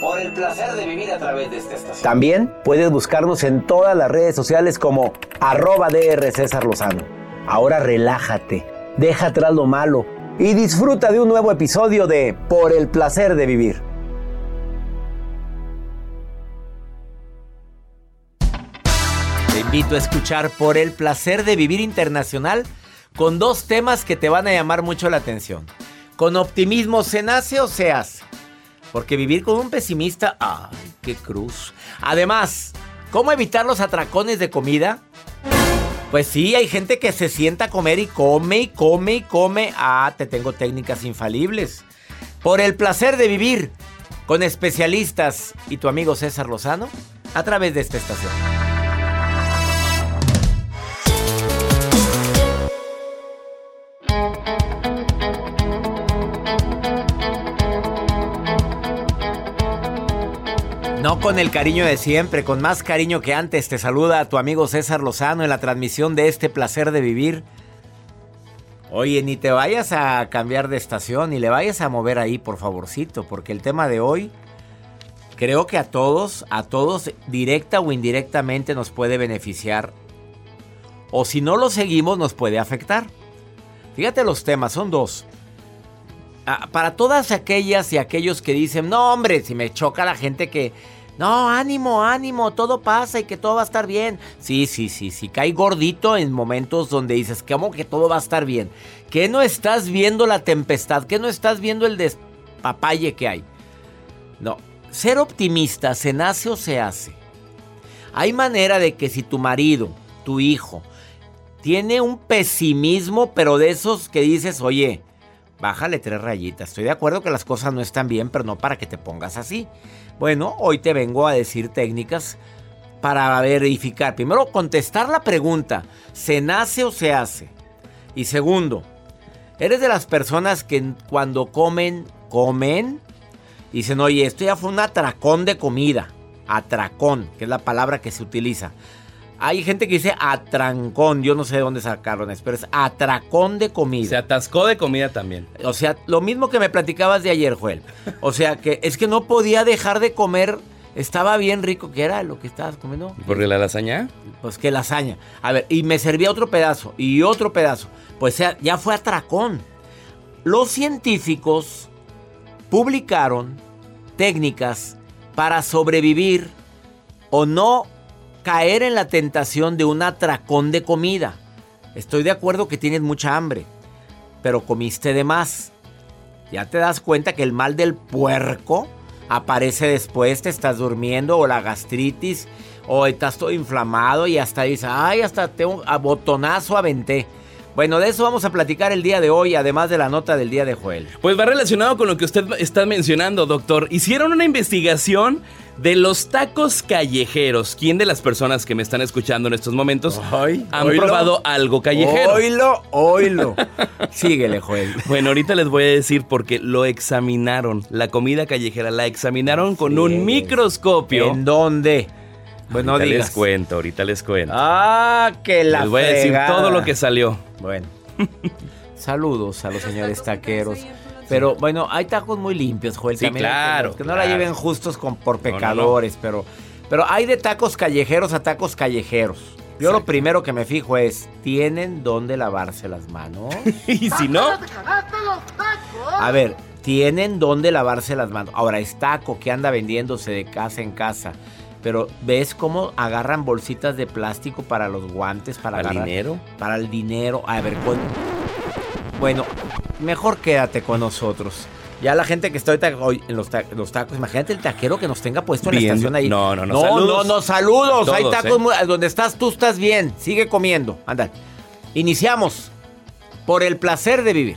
Por el placer de vivir a través de esta estación. También puedes buscarnos en todas las redes sociales como arroba DR César Lozano. Ahora relájate, deja atrás lo malo y disfruta de un nuevo episodio de Por el placer de vivir. Te invito a escuchar Por el placer de vivir internacional con dos temas que te van a llamar mucho la atención. Con optimismo se nace o se hace. Porque vivir con un pesimista, ¡ay, qué cruz! Además, ¿cómo evitar los atracones de comida? Pues sí, hay gente que se sienta a comer y come y come y come. Ah, te tengo técnicas infalibles. Por el placer de vivir con especialistas y tu amigo César Lozano a través de esta estación. No con el cariño de siempre, con más cariño que antes. Te saluda a tu amigo César Lozano en la transmisión de este placer de vivir. Oye, ni te vayas a cambiar de estación, ni le vayas a mover ahí, por favorcito, porque el tema de hoy creo que a todos, a todos, directa o indirectamente nos puede beneficiar. O si no lo seguimos, nos puede afectar. Fíjate los temas, son dos. Ah, para todas aquellas y aquellos que dicen, no hombre, si me choca la gente que, no, ánimo, ánimo, todo pasa y que todo va a estar bien. Sí, sí, sí, sí, cae gordito en momentos donde dices, ¿cómo que todo va a estar bien? Que no estás viendo la tempestad, que no estás viendo el despapalle que hay. No, ser optimista se nace o se hace. Hay manera de que si tu marido, tu hijo, tiene un pesimismo, pero de esos que dices, oye, bájale tres rayitas. Estoy de acuerdo que las cosas no están bien, pero no para que te pongas así. Bueno, hoy te vengo a decir técnicas para verificar. Primero, contestar la pregunta, ¿se nace o se hace? Y segundo, ¿eres de las personas que cuando comen, comen? Dicen, oye, esto ya fue un atracón de comida. Atracón, que es la palabra que se utiliza. Hay gente que dice atrancón, yo no sé de dónde sacaron eso, pero es atracón de comida. Se atascó de comida también. O sea, lo mismo que me platicabas de ayer, Joel. O sea, que es que no podía dejar de comer, estaba bien rico, ¿qué era lo que estabas comiendo? ¿Y por qué la lasaña? Pues que lasaña. A ver, y me servía otro pedazo, y otro pedazo. Pues ya fue atracón. Los científicos publicaron técnicas para sobrevivir o no caer en la tentación de un atracón de comida. Estoy de acuerdo que tienes mucha hambre, pero comiste de más. Ya te das cuenta que el mal del puerco aparece después, te estás durmiendo o la gastritis o estás todo inflamado y hasta dices, ay, hasta tengo a aventé. Bueno, de eso vamos a platicar el día de hoy, además de la nota del día de Joel. Pues va relacionado con lo que usted está mencionando, doctor. Hicieron una investigación de los tacos callejeros. ¿Quién de las personas que me están escuchando en estos momentos han probado algo callejero? Oilo, oilo. Síguele, Joel. Bueno, ahorita les voy a decir porque lo examinaron. La comida callejera la examinaron con un microscopio. ¿En dónde? Bueno, ahorita digas. les cuento, ahorita les cuento. Ah, que la les voy a decir todo lo que salió. Bueno. Saludos a los señores taqueros. Pero bueno, hay tacos muy limpios, Joel. Sí, también que- claro, Que no la lleven justos con, por no, no. pecadores, pero pero hay de tacos callejeros a tacos callejeros. Yo lo primero que me fijo es, ¿tienen dónde lavarse las manos? y si no, A ver, ¿tienen dónde lavarse las manos? Ahora, es taco que anda vendiéndose de casa en casa. Pero ¿ves cómo agarran bolsitas de plástico para los guantes, para ¿Al agarrar- dinero? Para el dinero. A ver, con- bueno, mejor quédate con nosotros. Ya la gente que está ahorita hoy en los, ta- los tacos, imagínate el taquero que nos tenga puesto en la estación ahí. No, no, no, No, saludos. no, no, saludos. Hay tacos ¿eh? muy- donde estás tú estás bien. Sigue comiendo. Anda. Iniciamos por el placer de vivir.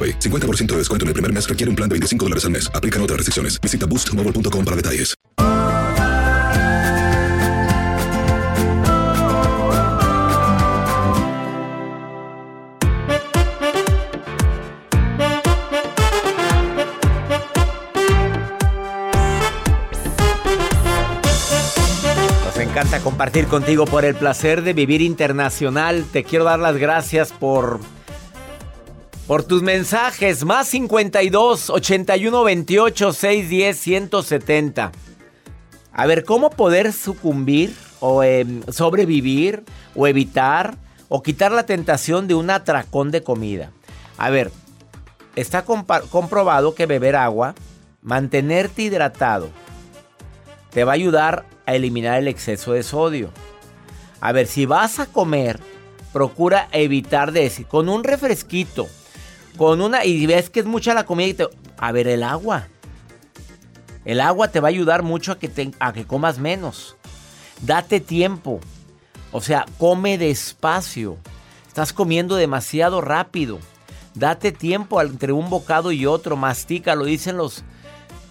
AroPay. 50% de descuento en el primer mes requiere un plan de 25 dólares al mes. Aplican otras restricciones. Visita boostmobile.com para detalles. Nos encanta compartir contigo por el placer de vivir internacional. Te quiero dar las gracias por por tus mensajes. Más 52 81 28 610 170. A ver, ¿cómo poder sucumbir o em, sobrevivir o evitar o quitar la tentación de un atracón de comida? A ver, está comprobado que beber agua, mantenerte hidratado, te va a ayudar a eliminar el exceso de sodio. A ver, si vas a comer, procura evitar de decir, con un refresquito, con una, y ves que es mucha la comida, y te- a ver, el agua. El agua te va a ayudar mucho a que, a que comas menos. Date tiempo. O sea, come despacio. Estás comiendo demasiado rápido. Date tiempo entre un bocado y otro. Mastica, lo dicen los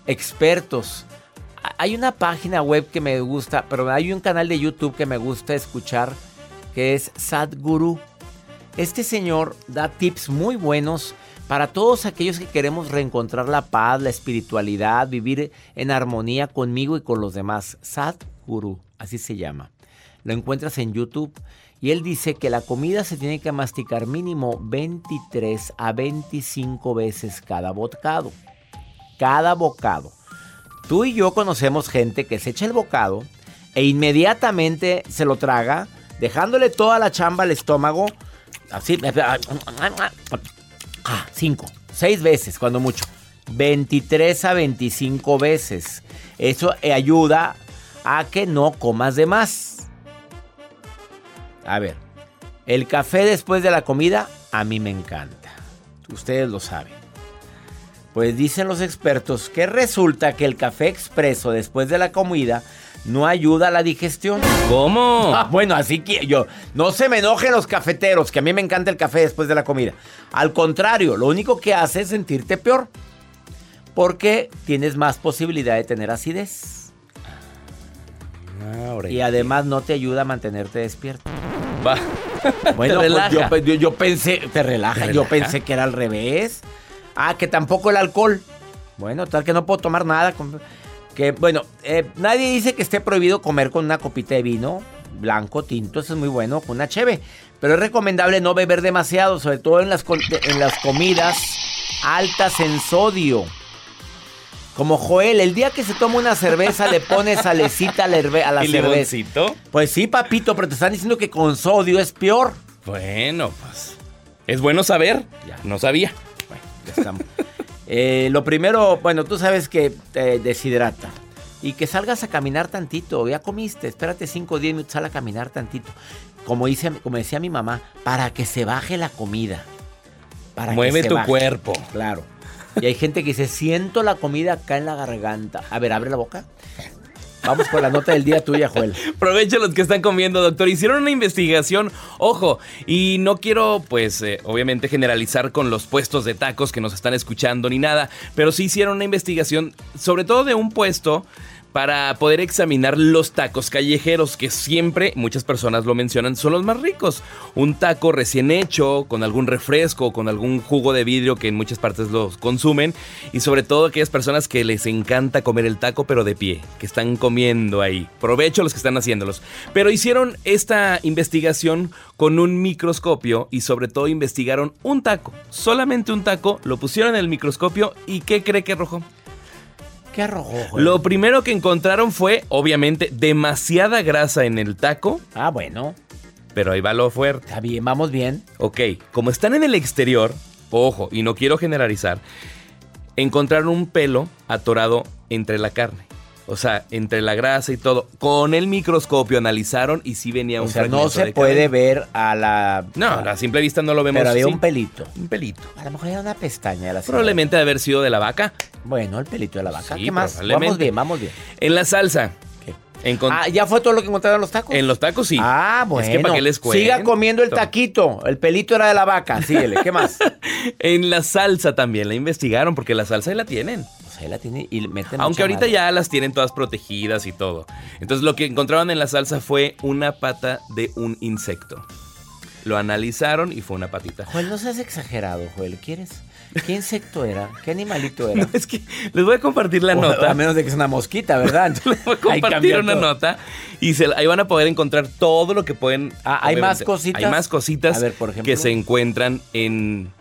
expertos. Hay una página web que me gusta, pero hay un canal de YouTube que me gusta escuchar, que es Sadhguru. Este señor da tips muy buenos para todos aquellos que queremos reencontrar la paz, la espiritualidad, vivir en armonía conmigo y con los demás. Sadhguru, así se llama. Lo encuentras en YouTube y él dice que la comida se tiene que masticar mínimo 23 a 25 veces cada bocado. Cada bocado. Tú y yo conocemos gente que se echa el bocado e inmediatamente se lo traga, dejándole toda la chamba al estómago. Así. Ah, cinco. Seis veces, cuando mucho. 23 a 25 veces. Eso eh, ayuda a que no comas de más. A ver, el café después de la comida a mí me encanta. Ustedes lo saben. Pues dicen los expertos que resulta que el café expreso después de la comida no ayuda a la digestión. ¿Cómo? Ah, bueno, así que yo, no se me enojen los cafeteros, que a mí me encanta el café después de la comida. Al contrario, lo único que hace es sentirte peor. Porque tienes más posibilidad de tener acidez. Ah, y además no te ayuda a mantenerte despierto. Va. Bueno, pues yo, pensé, te relaja, yo pensé que era al revés. Ah, que tampoco el alcohol. Bueno, tal que no puedo tomar nada. Que bueno, eh, nadie dice que esté prohibido comer con una copita de vino blanco, tinto, eso es muy bueno, con una cheve. Pero es recomendable no beber demasiado, sobre todo en las, en las comidas altas en sodio. Como Joel, el día que se toma una cerveza le pone salecita a la, a la cerveza. Pues sí, papito, pero te están diciendo que con sodio es peor. Bueno, pues es bueno saber. Ya. No sabía. Eh, lo primero, bueno, tú sabes que te deshidrata. Y que salgas a caminar tantito. Ya comiste, espérate 5 o 10 minutos, sal a caminar tantito. Como, dice, como decía mi mamá, para que se baje la comida. Para Mueve tu cuerpo. Claro. Y hay gente que dice, siento la comida acá en la garganta. A ver, abre la boca. Vamos con la nota del día tuya, Joel. Aprovecha los que están comiendo, doctor. Hicieron una investigación, ojo, y no quiero, pues, eh, obviamente generalizar con los puestos de tacos que nos están escuchando ni nada, pero sí hicieron una investigación, sobre todo de un puesto para poder examinar los tacos callejeros, que siempre muchas personas lo mencionan, son los más ricos. Un taco recién hecho, con algún refresco, con algún jugo de vidrio que en muchas partes los consumen, y sobre todo aquellas personas que les encanta comer el taco, pero de pie, que están comiendo ahí. Provecho los que están haciéndolos. Pero hicieron esta investigación con un microscopio y sobre todo investigaron un taco, solamente un taco, lo pusieron en el microscopio y ¿qué cree que arrojó? ¿Qué arrojó? Lo primero que encontraron fue, obviamente, demasiada grasa en el taco. Ah, bueno. Pero ahí va lo fuerte. Está bien, vamos bien. Ok, como están en el exterior, ojo, y no quiero generalizar, encontraron un pelo atorado entre la carne. O sea, entre la grasa y todo. Con el microscopio analizaron y sí venía un O sea, no se puede ver a la... No, a la simple vista no lo vemos. Pero había un pelito. Un pelito. A lo mejor era una pestaña. De la Probablemente de haber sido de la vaca. Bueno, el pelito de la vaca. ¿Qué más? Vamos bien, vamos bien. En la salsa. ah, ya fue todo lo que encontraron en los tacos. En los tacos sí. Ah, bueno. Es que para qué les cuento. Siga comiendo el taquito. El pelito era de la vaca. Síguele. ¿Qué más? en la salsa también la investigaron porque la salsa ahí la tienen y Aunque ahorita ya las tienen todas protegidas y todo. Entonces lo que encontraron en la salsa fue una pata de un insecto. Lo analizaron y fue una patita. Joel, no seas exagerado, Joel. ¿Quieres? ¿Qué insecto era? ¿Qué animalito era? es que les voy a compartir la nota. A menos de que es una mosquita, ¿verdad? les voy a compartir una nota y ahí van a poder encontrar todo lo que pueden. Ah, hay más cositas. Hay más cositas que se encuentran en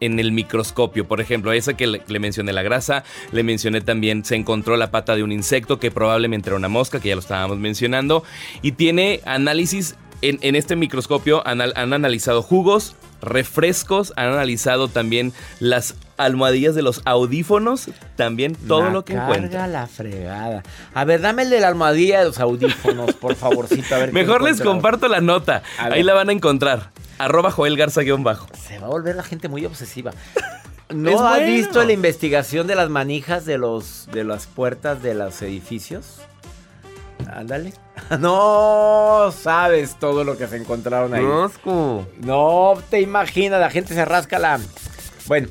en el microscopio. Por ejemplo, esa que le, mencioné la grasa, le mencioné también, se encontró la pata de un insecto que probablemente era una mosca, que ya lo estábamos mencionando, y tiene análisis en, este microscopio, han, analizado jugos, refrescos, han analizado también las almohadillas de los audífonos, también todo lo que encuentran. la fregada. A ver, dame el de la almohadilla de los audífonos, por favorcito. A ver Mejor les comparto la nota. Ahí la van a encontrar. Arroba Joel Garza bajo. Se va a volver la gente muy obsesiva. ¿No has visto la investigación de las manijas de los de las puertas de los edificios? Ándale. No sabes todo lo que se encontraron ahí. No te imaginas, la gente se rasca la. Bueno,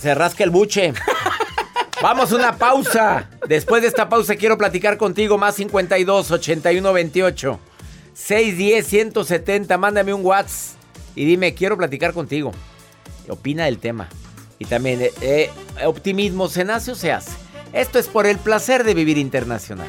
se rasca el buche. Vamos a una pausa. Después de esta pausa quiero platicar contigo más 52 81 28. 610-170, mándame un WhatsApp y dime, quiero platicar contigo. Opina del tema. Y también, eh, eh, ¿optimismo se nace o se hace? Esto es por el placer de vivir internacional.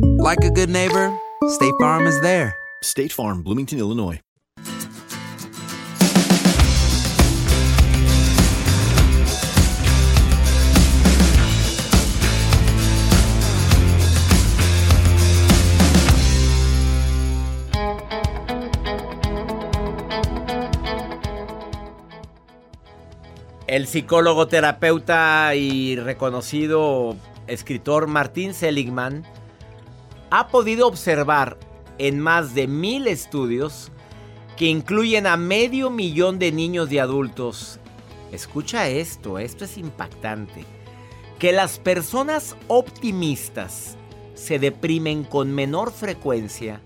like a good neighbor, State Farm is there. State Farm, Bloomington, Illinois. El psicólogo, terapeuta y reconocido escritor Martín Seligman ha podido observar en más de mil estudios que incluyen a medio millón de niños y adultos. Escucha esto, esto es impactante. Que las personas optimistas se deprimen con menor frecuencia,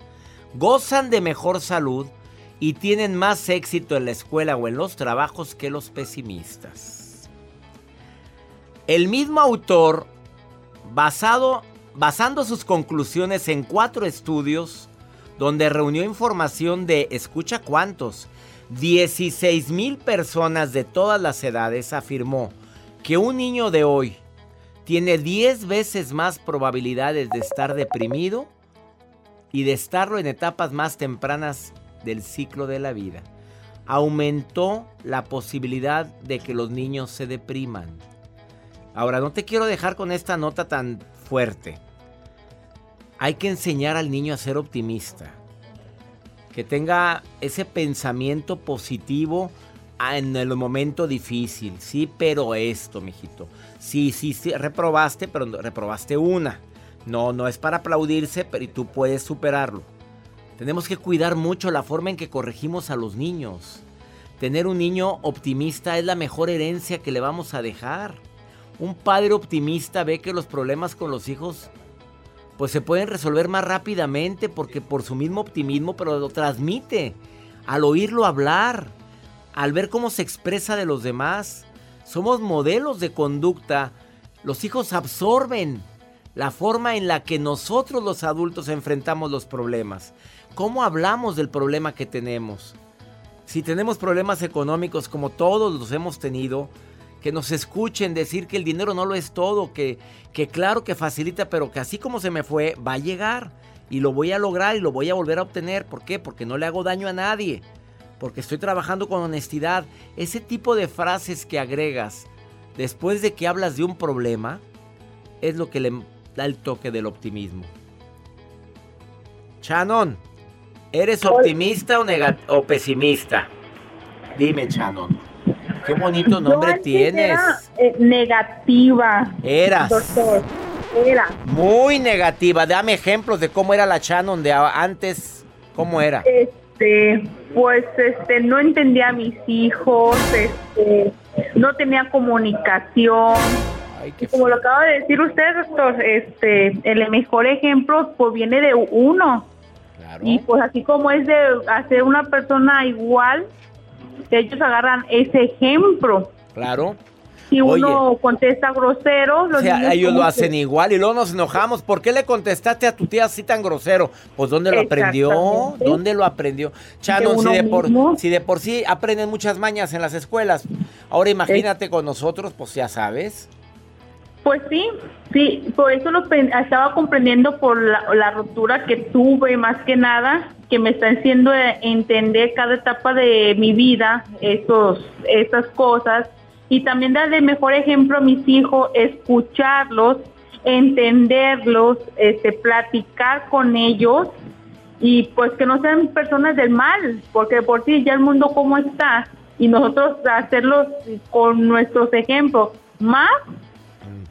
gozan de mejor salud y tienen más éxito en la escuela o en los trabajos que los pesimistas. El mismo autor basado, basando sus conclusiones en cuatro estudios donde reunió información de, escucha cuántos, 16 mil personas de todas las edades, afirmó que un niño de hoy tiene 10 veces más probabilidades de estar deprimido y de estarlo en etapas más tempranas del ciclo de la vida. Aumentó la posibilidad de que los niños se depriman. Ahora, no te quiero dejar con esta nota tan fuerte. Hay que enseñar al niño a ser optimista. Que tenga ese pensamiento positivo en el momento difícil. Sí, pero esto, mijito. Sí, sí, sí, reprobaste, pero reprobaste una. No, no es para aplaudirse, pero tú puedes superarlo. Tenemos que cuidar mucho la forma en que corregimos a los niños. Tener un niño optimista es la mejor herencia que le vamos a dejar. Un padre optimista ve que los problemas con los hijos pues se pueden resolver más rápidamente porque por su mismo optimismo, pero lo transmite al oírlo hablar, al ver cómo se expresa de los demás. Somos modelos de conducta. Los hijos absorben la forma en la que nosotros los adultos enfrentamos los problemas. ¿Cómo hablamos del problema que tenemos? Si tenemos problemas económicos como todos los hemos tenido, que nos escuchen decir que el dinero no lo es todo, que, que claro que facilita, pero que así como se me fue, va a llegar y lo voy a lograr y lo voy a volver a obtener. ¿Por qué? Porque no le hago daño a nadie, porque estoy trabajando con honestidad. Ese tipo de frases que agregas después de que hablas de un problema es lo que le da el toque del optimismo. Shannon, ¿eres optimista o, o pesimista? Dime, Shannon. Qué bonito nombre tienes. Era, eh, negativa. Eras. Doctor. Era. Muy negativa. Dame ejemplos de cómo era la Shannon de antes ¿Cómo era? Este, pues este, no entendía a mis hijos, este, no tenía comunicación. Y como lo acaba de decir usted, doctor, este, el mejor ejemplo pues viene de uno. Y pues así como es de hacer una persona igual, ellos agarran ese ejemplo. Claro. Si uno contesta grosero, los O sea, ellos lo hacen que- igual y luego nos enojamos. ¿Por qué le contestaste a tu tía así tan grosero? Pues ¿dónde lo aprendió? ¿Dónde lo aprendió? Chano, si de, por, si de por sí aprenden muchas mañas en las escuelas, ahora imagínate con nosotros, pues ya sabes. Pues sí, sí, por eso lo estaba comprendiendo por la, ruptura que tuve más que nada, que me está haciendo eh, entender cada etapa de mi vida, estos, estas cosas, y también darle mejor ejemplo a mis hijos, escucharlos, entenderlos, este, platicar con ellos y pues que no sean personas del mal, porque por sí ya el mundo como está y nosotros hacerlos con nuestros ejemplos más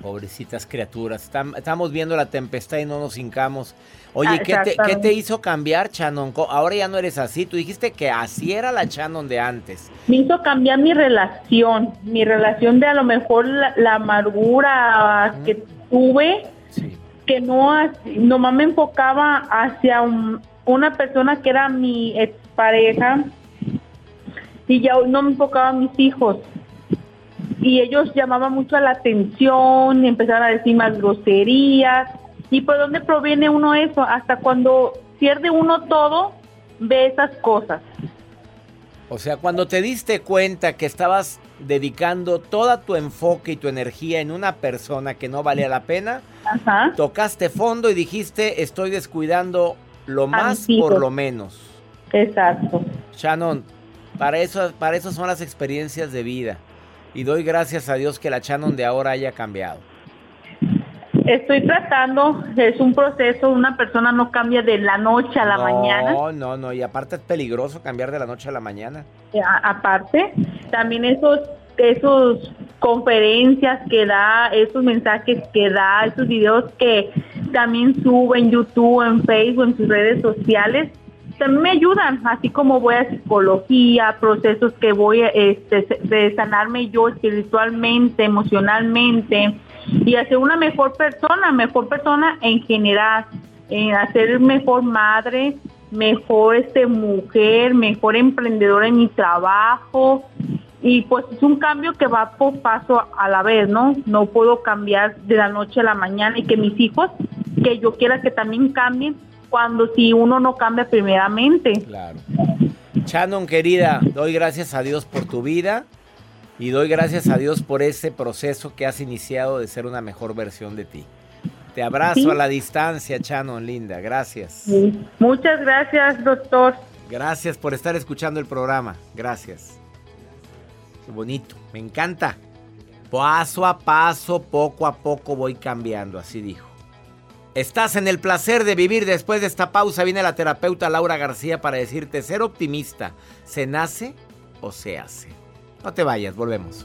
Pobrecitas criaturas. Estam- estamos viendo la tempestad y no nos hincamos. Oye, ¿qué te, qué Exactamente. te hizo cambiar, Chanon? Co- Ahora ya no eres así. Tú dijiste que así era la Chanon de antes. me hizo cambiar mi relación, mi relación de a lo mejor la, la amargura que tuve, que no nomás me enfocaba hacia un- una persona que era mi expareja y ya no me enfocaba a mis hijos. Y ellos llamaban mucho la atención, y empezaron a decir más groserías. ¿Y por dónde proviene uno eso? Hasta cuando pierde uno todo, ve esas cosas. O sea, cuando te diste cuenta que estabas dedicando toda tu enfoque y tu energía en una persona que no valía la pena, tocaste fondo y dijiste, estoy descuidando lo más por lo menos. Exacto. Shannon, para eso, para eso son las experiencias de vida. Y doy gracias a Dios que la Shannon de ahora haya cambiado. Estoy tratando, es un proceso, una persona no cambia de la noche a la mañana. No, no, no. Y aparte es peligroso cambiar de la noche a la mañana. Eh, a- aparte, también esos, esos conferencias que da, esos mensajes que da, esos videos que también sube en YouTube, en Facebook, en sus redes sociales, también me ayudan, así como voy a psicología, procesos que voy este, de sanarme yo espiritualmente, emocionalmente y hacer una mejor persona, mejor persona en general, en hacer mejor madre, mejor este mujer, mejor emprendedora en mi trabajo y pues es un cambio que va por paso a la vez, ¿no? No puedo cambiar de la noche a la mañana y que mis hijos, que yo quiera que también cambien cuando si uno no cambia primeramente. Claro. Shannon, querida, doy gracias a Dios por tu vida y doy gracias a Dios por ese proceso que has iniciado de ser una mejor versión de ti. Te abrazo Sí. a la distancia, Shannon, linda. Gracias. Muchas gracias, doctor. Gracias por estar escuchando el programa. Gracias. Qué bonito. Me encanta. Paso a paso, poco a poco voy cambiando, así dijo. Estás en el placer de vivir. Después de esta pausa viene la terapeuta Laura García para decirte ser optimista. ¿Se nace o se hace? No te vayas, volvemos.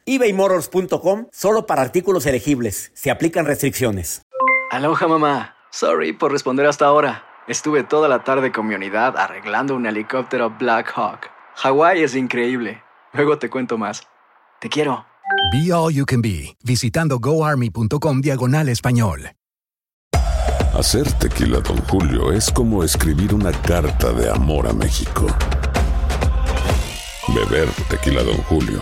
ebaymotors.com solo para artículos elegibles. Se aplican restricciones. Aloha mamá. Sorry por responder hasta ahora. Estuve toda la tarde con mi unidad arreglando un helicóptero Black Hawk. Hawái es increíble. Luego te cuento más. Te quiero. Be All You Can Be, visitando goarmy.com diagonal español. Hacer tequila, Don Julio, es como escribir una carta de amor a México. Beber tequila, Don Julio,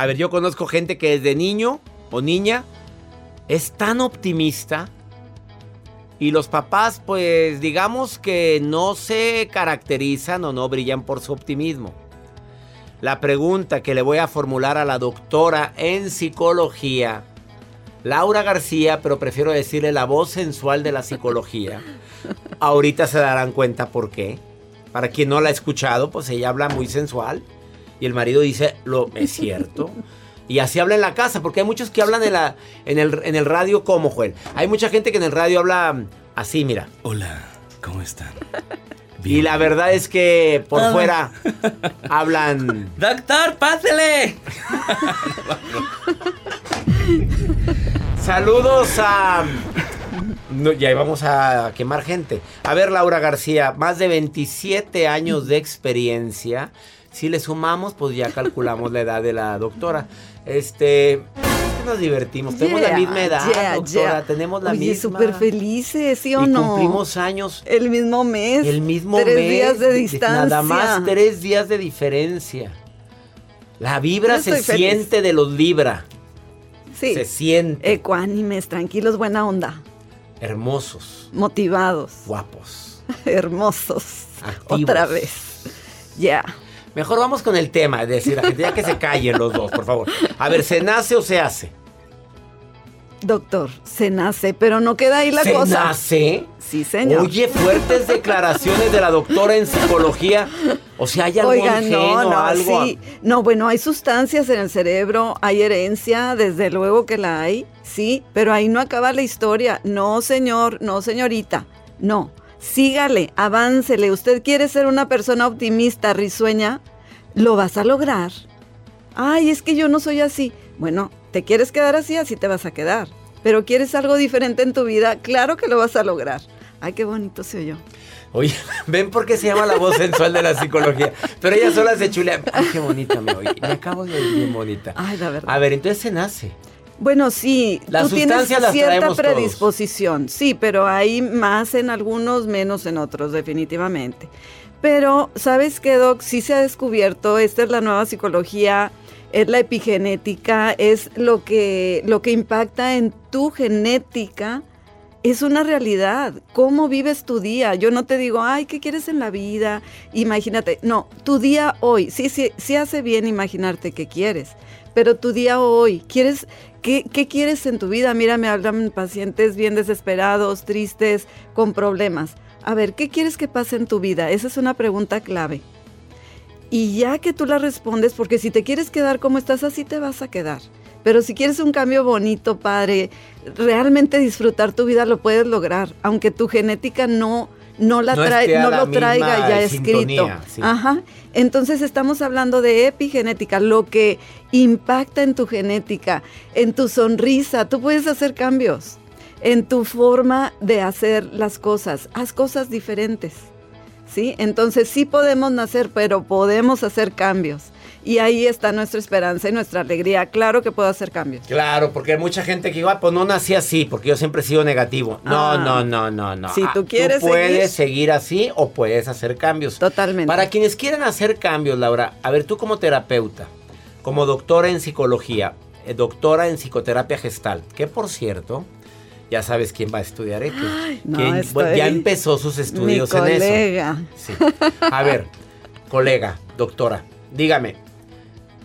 A ver, yo conozco gente que desde niño o niña es tan optimista y los papás pues digamos que no se caracterizan o no brillan por su optimismo. La pregunta que le voy a formular a la doctora en psicología, Laura García, pero prefiero decirle la voz sensual de la psicología. Ahorita se darán cuenta por qué. Para quien no la ha escuchado, pues ella habla muy sensual. Y el marido dice, lo es cierto. Y así habla en la casa, porque hay muchos que hablan en, la, en, el, en el radio como, Joel. Hay mucha gente que en el radio habla así, mira. Hola, ¿cómo están? Y la verdad es que por Ah. fuera hablan... ¡Doctor, pásele! Saludos a... No, ya vamos a quemar gente. A ver, Laura García, más de 27 años de experiencia. Si le sumamos, pues ya calculamos la edad de la doctora. Este, nos divertimos. Tenemos la misma edad, yeah, doctora. yeah. Tenemos la Oye, misma. súper felices, ¿sí o y no? cumplimos años. El mismo mes. El mismo tres mes. días de distancia. Nada más tres días de diferencia. La vibra Yo se feliz. siente de los libra. Sí. Se siente. Ecuánimes, tranquilos, buena onda. Hermosos, Motivados. guapos. Hermosos. Activos. Otra vez. Ya. Mejor vamos con el tema, es decir, la gente ya que se callen los dos, por favor. A ver, ¿se nace o se hace? Doctor, se nace, pero no queda ahí la ¿Se cosa. nace? Sí, señor. Oye, fuertes declaraciones de la doctora en psicología. O sea, hay algún Oigan, gen no, no, algo. sí. No, bueno, hay sustancias en el cerebro, hay herencia, desde luego que la hay, sí, pero ahí no acaba la historia. No, señor, no, señorita, no. Sígale, aváncele. Usted quiere ser una persona optimista, risueña, lo vas a lograr. Ay, es que yo no soy así. Bueno, ¿te quieres quedar así? Así te vas a quedar. Pero quieres algo diferente en tu vida, claro que lo vas a lograr. Ay, qué bonito se oyó. Oye, ven por qué se llama la voz sensual de la psicología. Pero ella sola se chulea. Ay, qué bonita me oye. Me acabo de oír bien bonita. Ay, la verdad. A ver, entonces se nace. Bueno, sí, Las tú tienes cierta todos. predisposición, sí, pero hay más en algunos, menos en otros, definitivamente. Pero, ¿sabes qué, Doc? Sí se ha descubierto, esta es la nueva psicología, es la epigenética, es lo que, lo que impacta en tu genética, es una realidad. ¿Cómo vives tu día? Yo no te digo, ay, ¿qué quieres en la vida? Imagínate. No, tu día hoy. Sí, sí, sí hace bien imaginarte qué quieres. Pero tu día hoy, ¿quieres, qué, qué quieres en tu vida? Mira, me hablan pacientes bien desesperados, tristes, con problemas. A ver, ¿qué quieres que pase en tu vida? Esa es una pregunta clave. Y ya que tú la respondes, porque si te quieres quedar como estás, así te vas a quedar. Pero si quieres un cambio bonito, padre, realmente disfrutar tu vida lo puedes lograr, aunque tu genética no, no, la No trae, la lo traiga ya escrito. sí. Ajá. Entonces estamos hablando de epigenética, lo que impacta en tu genética, en tu sonrisa. Tú puedes hacer cambios en tu forma de hacer las cosas. Haz cosas diferentes. ¿Sí? Entonces sí podemos nacer, pero podemos hacer cambios. Y ahí está nuestra esperanza y nuestra alegría. Claro que puedo hacer cambios. Claro, porque hay mucha gente que dice, "Ah, pues no nací así, porque yo siempre he sido negativo. No, Ah. no, no, no, no. Si Ah, tú quieres puedes seguir así o puedes hacer cambios. Totalmente. Para quienes quieran hacer cambios, Laura, a ver, tú como terapeuta, como doctora en psicología, eh, doctora en psicoterapia gestal, que por cierto, ya sabes quién va a estudiar esto. no, ¿Quién- estoy- ya empezó sus estudios Mi en eso. Sí. A ver, colega, doctora, dígame,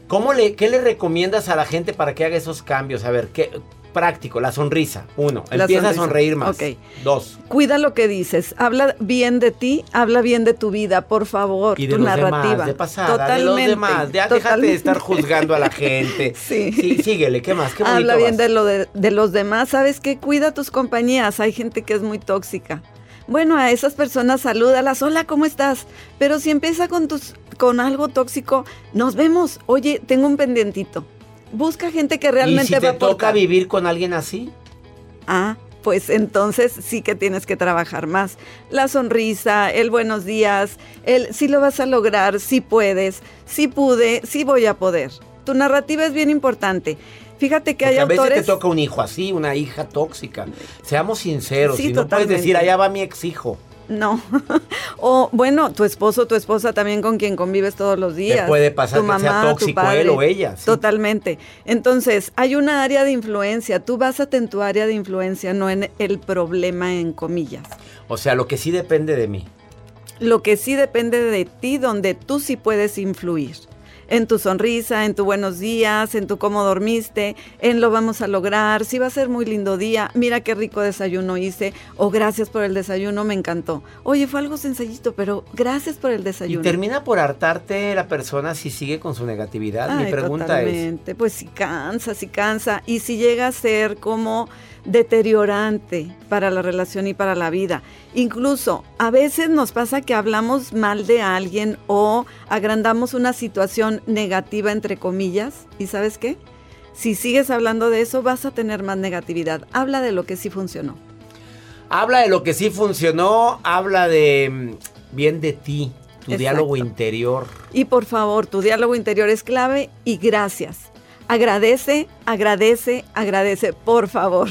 ¿cómo le, ¿qué le recomiendas a la gente para que haga esos cambios? A ver, ¿qué, práctico, la sonrisa. Uno, empieza a sonreír más. Dos. Cuida lo que dices. Habla bien de ti, habla bien de tu vida, por favor. Y de tu los narrativa. demás, de pasada, Totalmente. de los demás. Ya déjate de estar juzgando a la gente. Sí. Sí, síguele, ¿qué más? Qué Habla bien vas. de, lo de, de los demás. ¿Sabes qué? Cuida tus compañías. Hay gente que es muy tóxica. Bueno, a esas personas salúdalas. Hola, ¿cómo estás? Pero si empieza con, tus, con algo tóxico, nos vemos. Oye, tengo un pendientito. Busca gente que realmente ¿Y si va te a toca vivir con alguien así? Ah, pues entonces sí que tienes que trabajar más. La sonrisa, el buenos días, el sí lo vas a lograr, sí puedes, sí pude, sí voy a poder. Tu narrativa es bien importante. Fíjate que Porque hay a veces autores... te toca un hijo así, una hija tóxica. Seamos sinceros, Sí, si no puedes decir, allá va mi ex hijo. No. o bueno, tu esposo, tu esposa también con quien convives todos los días. puede pasar tu que sea mamá, tu tóxico padre. él o ella, sí. Totalmente. Entonces, hay una área de influencia. Tú básate en tu área de influencia, no en el problema en comillas. O sea, lo que sí depende de mí. Lo que sí depende de ti, donde tú sí puedes influir. En tu sonrisa, en tu buenos días, en tu cómo dormiste, en lo vamos a lograr, si va a ser muy lindo día, mira qué rico desayuno hice, o gracias por el desayuno, me encantó. Oye, fue algo sencillito, pero gracias por el Y desayuno. termina por hartarte la persona si sigue con su negatividad. Mi pregunta es, totalmente. Pues si cansa, si cansa. Y si llega a ser como deteriorante para la relación y para la vida. Incluso a veces nos pasa que hablamos mal de alguien o agrandamos una situación negativa, entre comillas. ¿Y sabes qué? Si sigues hablando de eso, vas a tener más negatividad. Habla de lo que sí funcionó. habla de lo que sí funcionó, habla de mm, bien de ti, tu Exacto. diálogo interior. Y por favor, tu diálogo interior es clave y gracias. Agradece, agradece, agradece, por favor.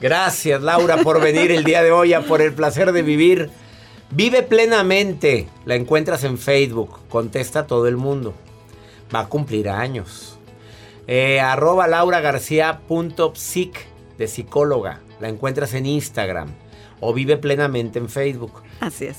Gracias, Laura, por venir el día de hoy a por el placer de vivir. Vive plenamente. La encuentras en Facebook. Contesta a todo el mundo. Va a cumplir años. Eh, arroba lauragarcía.psic de psicóloga. La encuentras en Instagram. O vive plenamente en Facebook. Así es.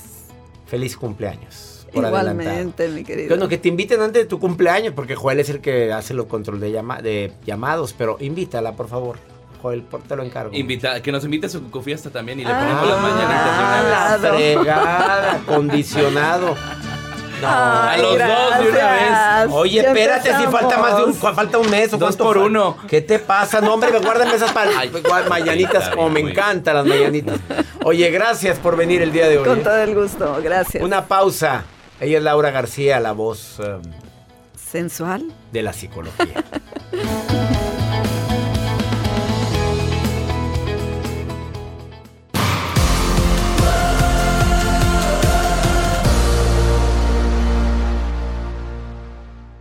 Feliz cumpleaños. Por adelantado. Igualmente, mi querido. Bueno, que te inviten antes de tu cumpleaños, porque Joel es el que hace los control de, llama- de llamados, pero invítala, por favor. Joel, por- te lo encargo. Invita, que nos invite a su cucofiesta también y le Ah, ponemos las mañanitas de una vez. fregada, acondicionado. No. A los dos de una vez. Oye, Ya espérate, si falta más de un, falta un mes o Dos cuánto por fal- uno. ¿Qué te pasa? No, hombre, guárdame esas pa- igual, mañanitas, como me encantan las mañanitas. Oye, gracias por venir el día de hoy. Con ¿eh? todo el gusto, gracias. Una pausa. Ella es Laura García, la voz eh, ¿Sensual? de la psicología.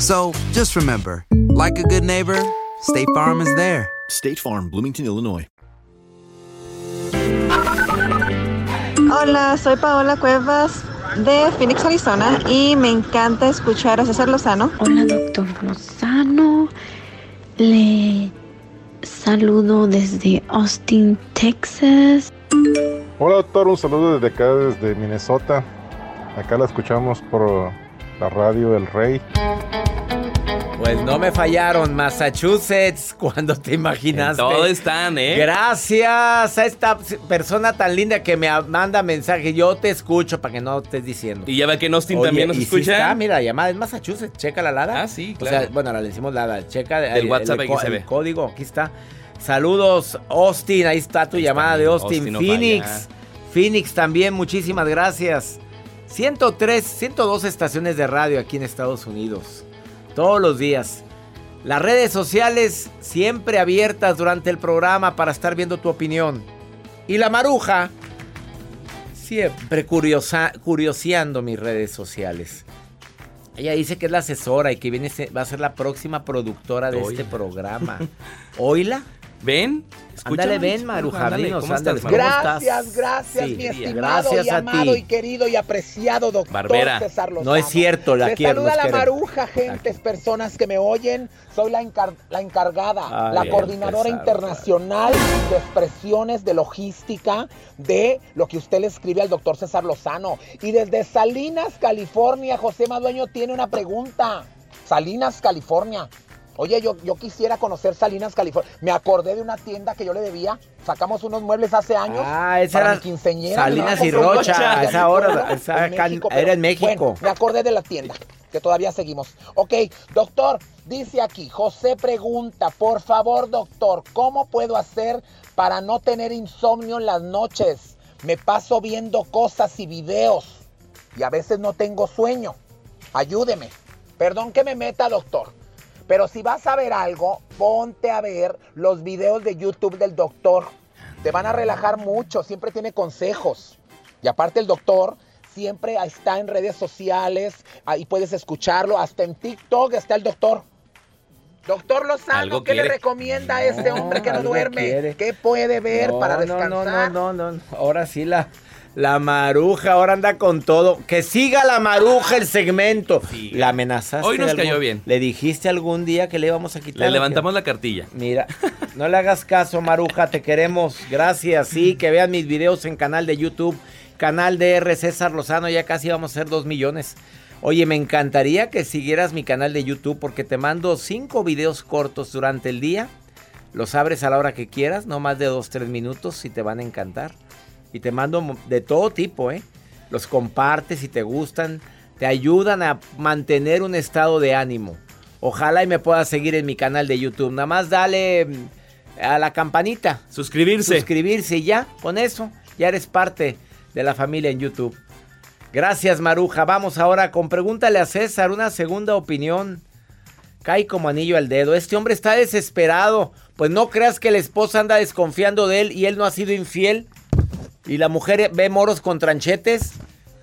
So just remember, like a good neighbor, State Farm is there. State Farm, Bloomington, Illinois. Hola, soy Paola Cuevas de Phoenix, Arizona y me encanta escuchar a César Lozano. Hola, doctor Lozano. Le saludo desde Austin, Texas. Hola, doctor. Un saludo desde acá, desde Minnesota. Acá la escuchamos por la radio El Rey. Pues no me fallaron, Massachusetts, cuando te imaginaste. Todo están, ¿eh? Gracias a esta persona tan linda que me manda mensaje. Yo te escucho para que no estés diciendo. Y ya ve que en Austin también nos escucha. Sí está, mira, llamada es Massachusetts. Checa la lada. Ah, sí, O sea, bueno, ahora le decimos lada. Checa Del el, WhatsApp el el código. Aquí está. Saludos, Austin. Ahí está tu llamada de Austin. Phoenix. Phoenix también, muchísimas gracias. 103, 102 estaciones de radio aquí en Estados Unidos. Todos los días. Las redes sociales siempre abiertas durante el programa para estar viendo tu opinión. Y la maruja, siempre curiosa, curioseando mis redes sociales. Ella dice que es la asesora y que viene, va a ser la próxima productora de Oila. este programa. ¿Oila? ¿Ven? Ándale, ven, Maruja, Ándale, dinos, ¿cómo ándale, estás, ¿cómo Maruja? estás? Gracias, gracias, Sí, mi estimado gracias y a amado ti. y querido y apreciado doctor Barbera, César Lozano. no es cierto, la Les quiero, saluda la maruja, gentes, personas que me oyen. Soy la, encar- la encargada, Ay, la bien, coordinadora internacional de expresiones de logística de lo que usted le escribe al doctor César Lozano. Y desde Salinas, California, José Madueño tiene una pregunta. Salinas, California. Oye, yo, yo quisiera conocer Salinas, California. Me acordé de una tienda que yo le debía. Sacamos unos muebles hace años. Ah, esa para era mi. Salinas Me y Rocha, coche. a esa hora, esa En era en México. bueno, me acordé de la tienda, que todavía seguimos. Ok, doctor, dice aquí, José pregunta, por favor, doctor, ¿cómo puedo hacer para no tener insomnio en las noches? Me paso viendo cosas y videos y a veces no tengo sueño. Ayúdeme. Perdón que me meta, doctor. Pero si vas a ver algo, ponte a ver los videos de YouTube del doctor. Te van a relajar mucho, siempre tiene consejos. Y aparte el doctor siempre está en redes sociales, ahí puedes escucharlo, hasta en TikTok está el doctor. Doctor Lozano, ¿qué le recomienda a este hombre que no duerme? quiere. ¿Qué puede ver No, para no, descansar? No, no, no, no. Ahora sí la, la maruja, ahora anda con todo. Que siga la maruja el segmento. La amenazaste. Hoy nos algún- cayó bien. Le dijiste algún día que le íbamos a quitar. Le levantamos la cartilla. Mira, no le hagas caso, Maruja, te queremos. Gracias. Sí, que vean mis videos en canal de YouTube, canal de R. César Lozano, ya casi vamos a ser dos millones. Oye, me encantaría que siguieras mi canal de YouTube porque te mando cinco videos cortos durante el día. Los abres a la hora que quieras, no más de dos, tres minutos y te van a encantar. Y te mando de todo tipo, ¿eh? Los compartes si te gustan, te ayudan a mantener un estado de ánimo. Ojalá y me puedas seguir en mi canal de YouTube. Nada más dale mm, a la campanita. Suscribirse. Suscribirse y ya, con eso, ya eres parte de la familia en YouTube. Gracias, Maruja. Vamos ahora con Pregúntale a César, una segunda opinión. Cae como anillo al dedo. Este hombre está desesperado. Pues no creas que la esposa anda desconfiando de él y él no ha sido infiel. Y la mujer ve moros con tranchetes.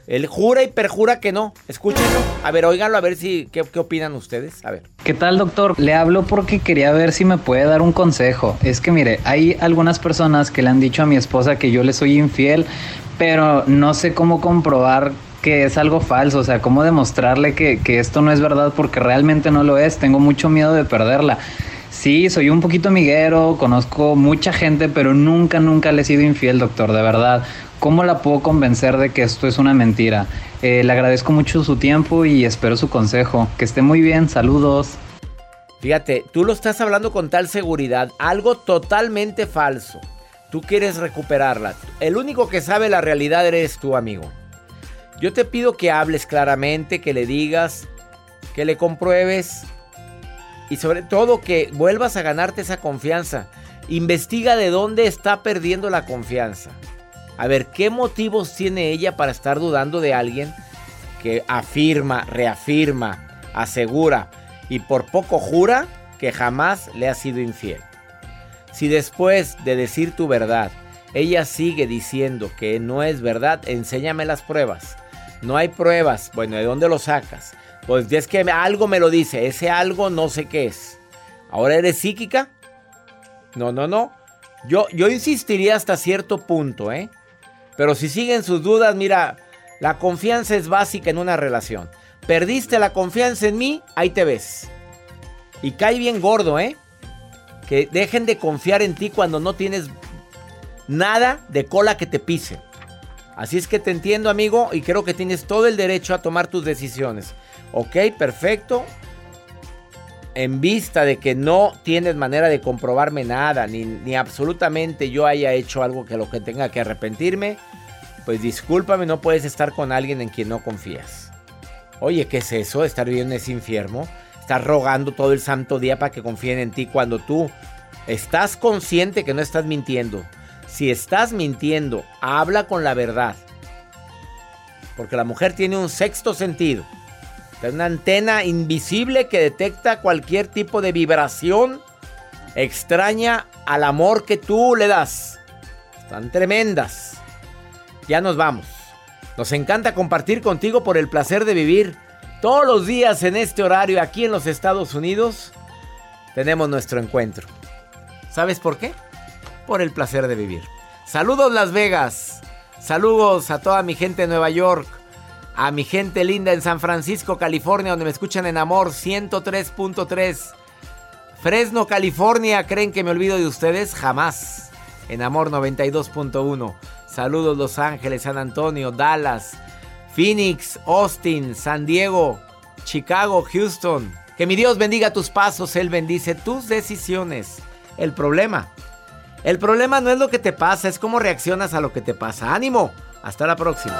Él jura y perjura que no. Escúchenlo. A ver, óiganlo a ver si qué, qué opinan ustedes. A ver. ¿Qué tal, doctor? Le hablo porque quería ver si me puede dar un consejo. Es que mire, hay algunas personas que le han dicho a mi esposa que yo le soy infiel, pero no sé cómo comprobar que es algo falso, o sea, cómo demostrarle que, que esto no es verdad porque realmente no lo es. Tengo mucho miedo de perderla. Sí, soy un poquito amiguero, conozco mucha gente, pero nunca, nunca le he sido infiel, doctor, de verdad. ¿Cómo la puedo convencer de que esto es una mentira? Eh, le agradezco mucho su tiempo y espero su consejo. Que esté muy bien, saludos. Fíjate, tú lo estás hablando con tal seguridad, algo totalmente falso. Tú quieres recuperarla. El único que sabe la realidad eres tú, amigo. Yo te pido que hables claramente, que le digas, que le compruebes y sobre todo que vuelvas a ganarte esa confianza. Investiga de dónde está perdiendo la confianza. A ver, ¿qué motivos tiene ella para estar dudando de alguien que afirma, reafirma, asegura y por poco jura que jamás le ha sido infiel? Si después de decir tu verdad ella sigue diciendo que no es verdad, enséñame las pruebas. No hay pruebas. Bueno, ¿de dónde lo sacas? Pues es que algo me lo dice, ese algo no sé qué es. ¿Ahora eres psíquica? No, no, no. Yo, yo insistiría hasta cierto punto, ¿eh? Pero si siguen sus dudas, mira, la confianza es básica en una relación. Perdiste la confianza en mí, ahí te ves. Y cae bien gordo, ¿eh? Que dejen de confiar en ti cuando no tienes nada de cola que te pise. Así es que te entiendo, amigo, y creo que tienes todo el derecho a tomar tus decisiones. Ok, perfecto. En vista de que no tienes manera de comprobarme nada, ni, absolutamente yo haya hecho algo que lo que tenga que arrepentirme, pues discúlpame, no puedes estar con alguien en quien no confías. Oye, ¿qué es eso? ¿Estar viviendo en ese infierno? Estás rogando todo el santo día para que confíen en ti cuando tú estás consciente que no estás mintiendo. Si estás mintiendo, habla con la verdad. Porque la mujer tiene un sexto sentido. Es una antena invisible que detecta cualquier tipo de vibración extraña al amor que tú le das. Están tremendas. Ya nos vamos. Nos encanta compartir contigo por el placer de vivir. Todos los días en este horario aquí en los Estados Unidos tenemos nuestro encuentro. ¿Sabes por qué? Por el placer de vivir. Saludos Las Vegas. Saludos a toda mi gente de Nueva York. A mi gente linda en San Francisco, California, donde me escuchan en Amor 103.3. Fresno, California, ¿creen que me olvido de ustedes? Jamás. En Amor 92.1. Saludos Los Ángeles, San Antonio, Dallas, Phoenix, Austin, San Diego, Chicago, Houston. Que mi Dios bendiga tus pasos, Él bendice tus decisiones. El problema, el problema no es lo que te pasa, es cómo reaccionas a lo que te pasa. Ánimo, hasta la próxima.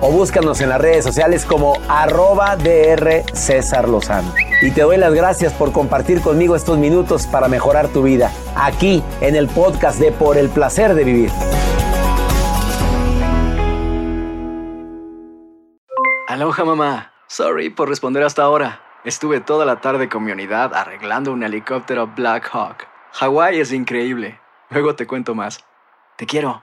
o búscanos en las redes sociales como arroba DR César Lozano. Y te doy las gracias por compartir conmigo estos minutos para mejorar tu vida, aquí en el podcast de Por el Placer de Vivir. Aloha mamá. Sorry por responder hasta ahora. Estuve toda la tarde con mi unidad arreglando un helicóptero Black Hawk. Hawái es increíble. Luego te cuento más. Te quiero.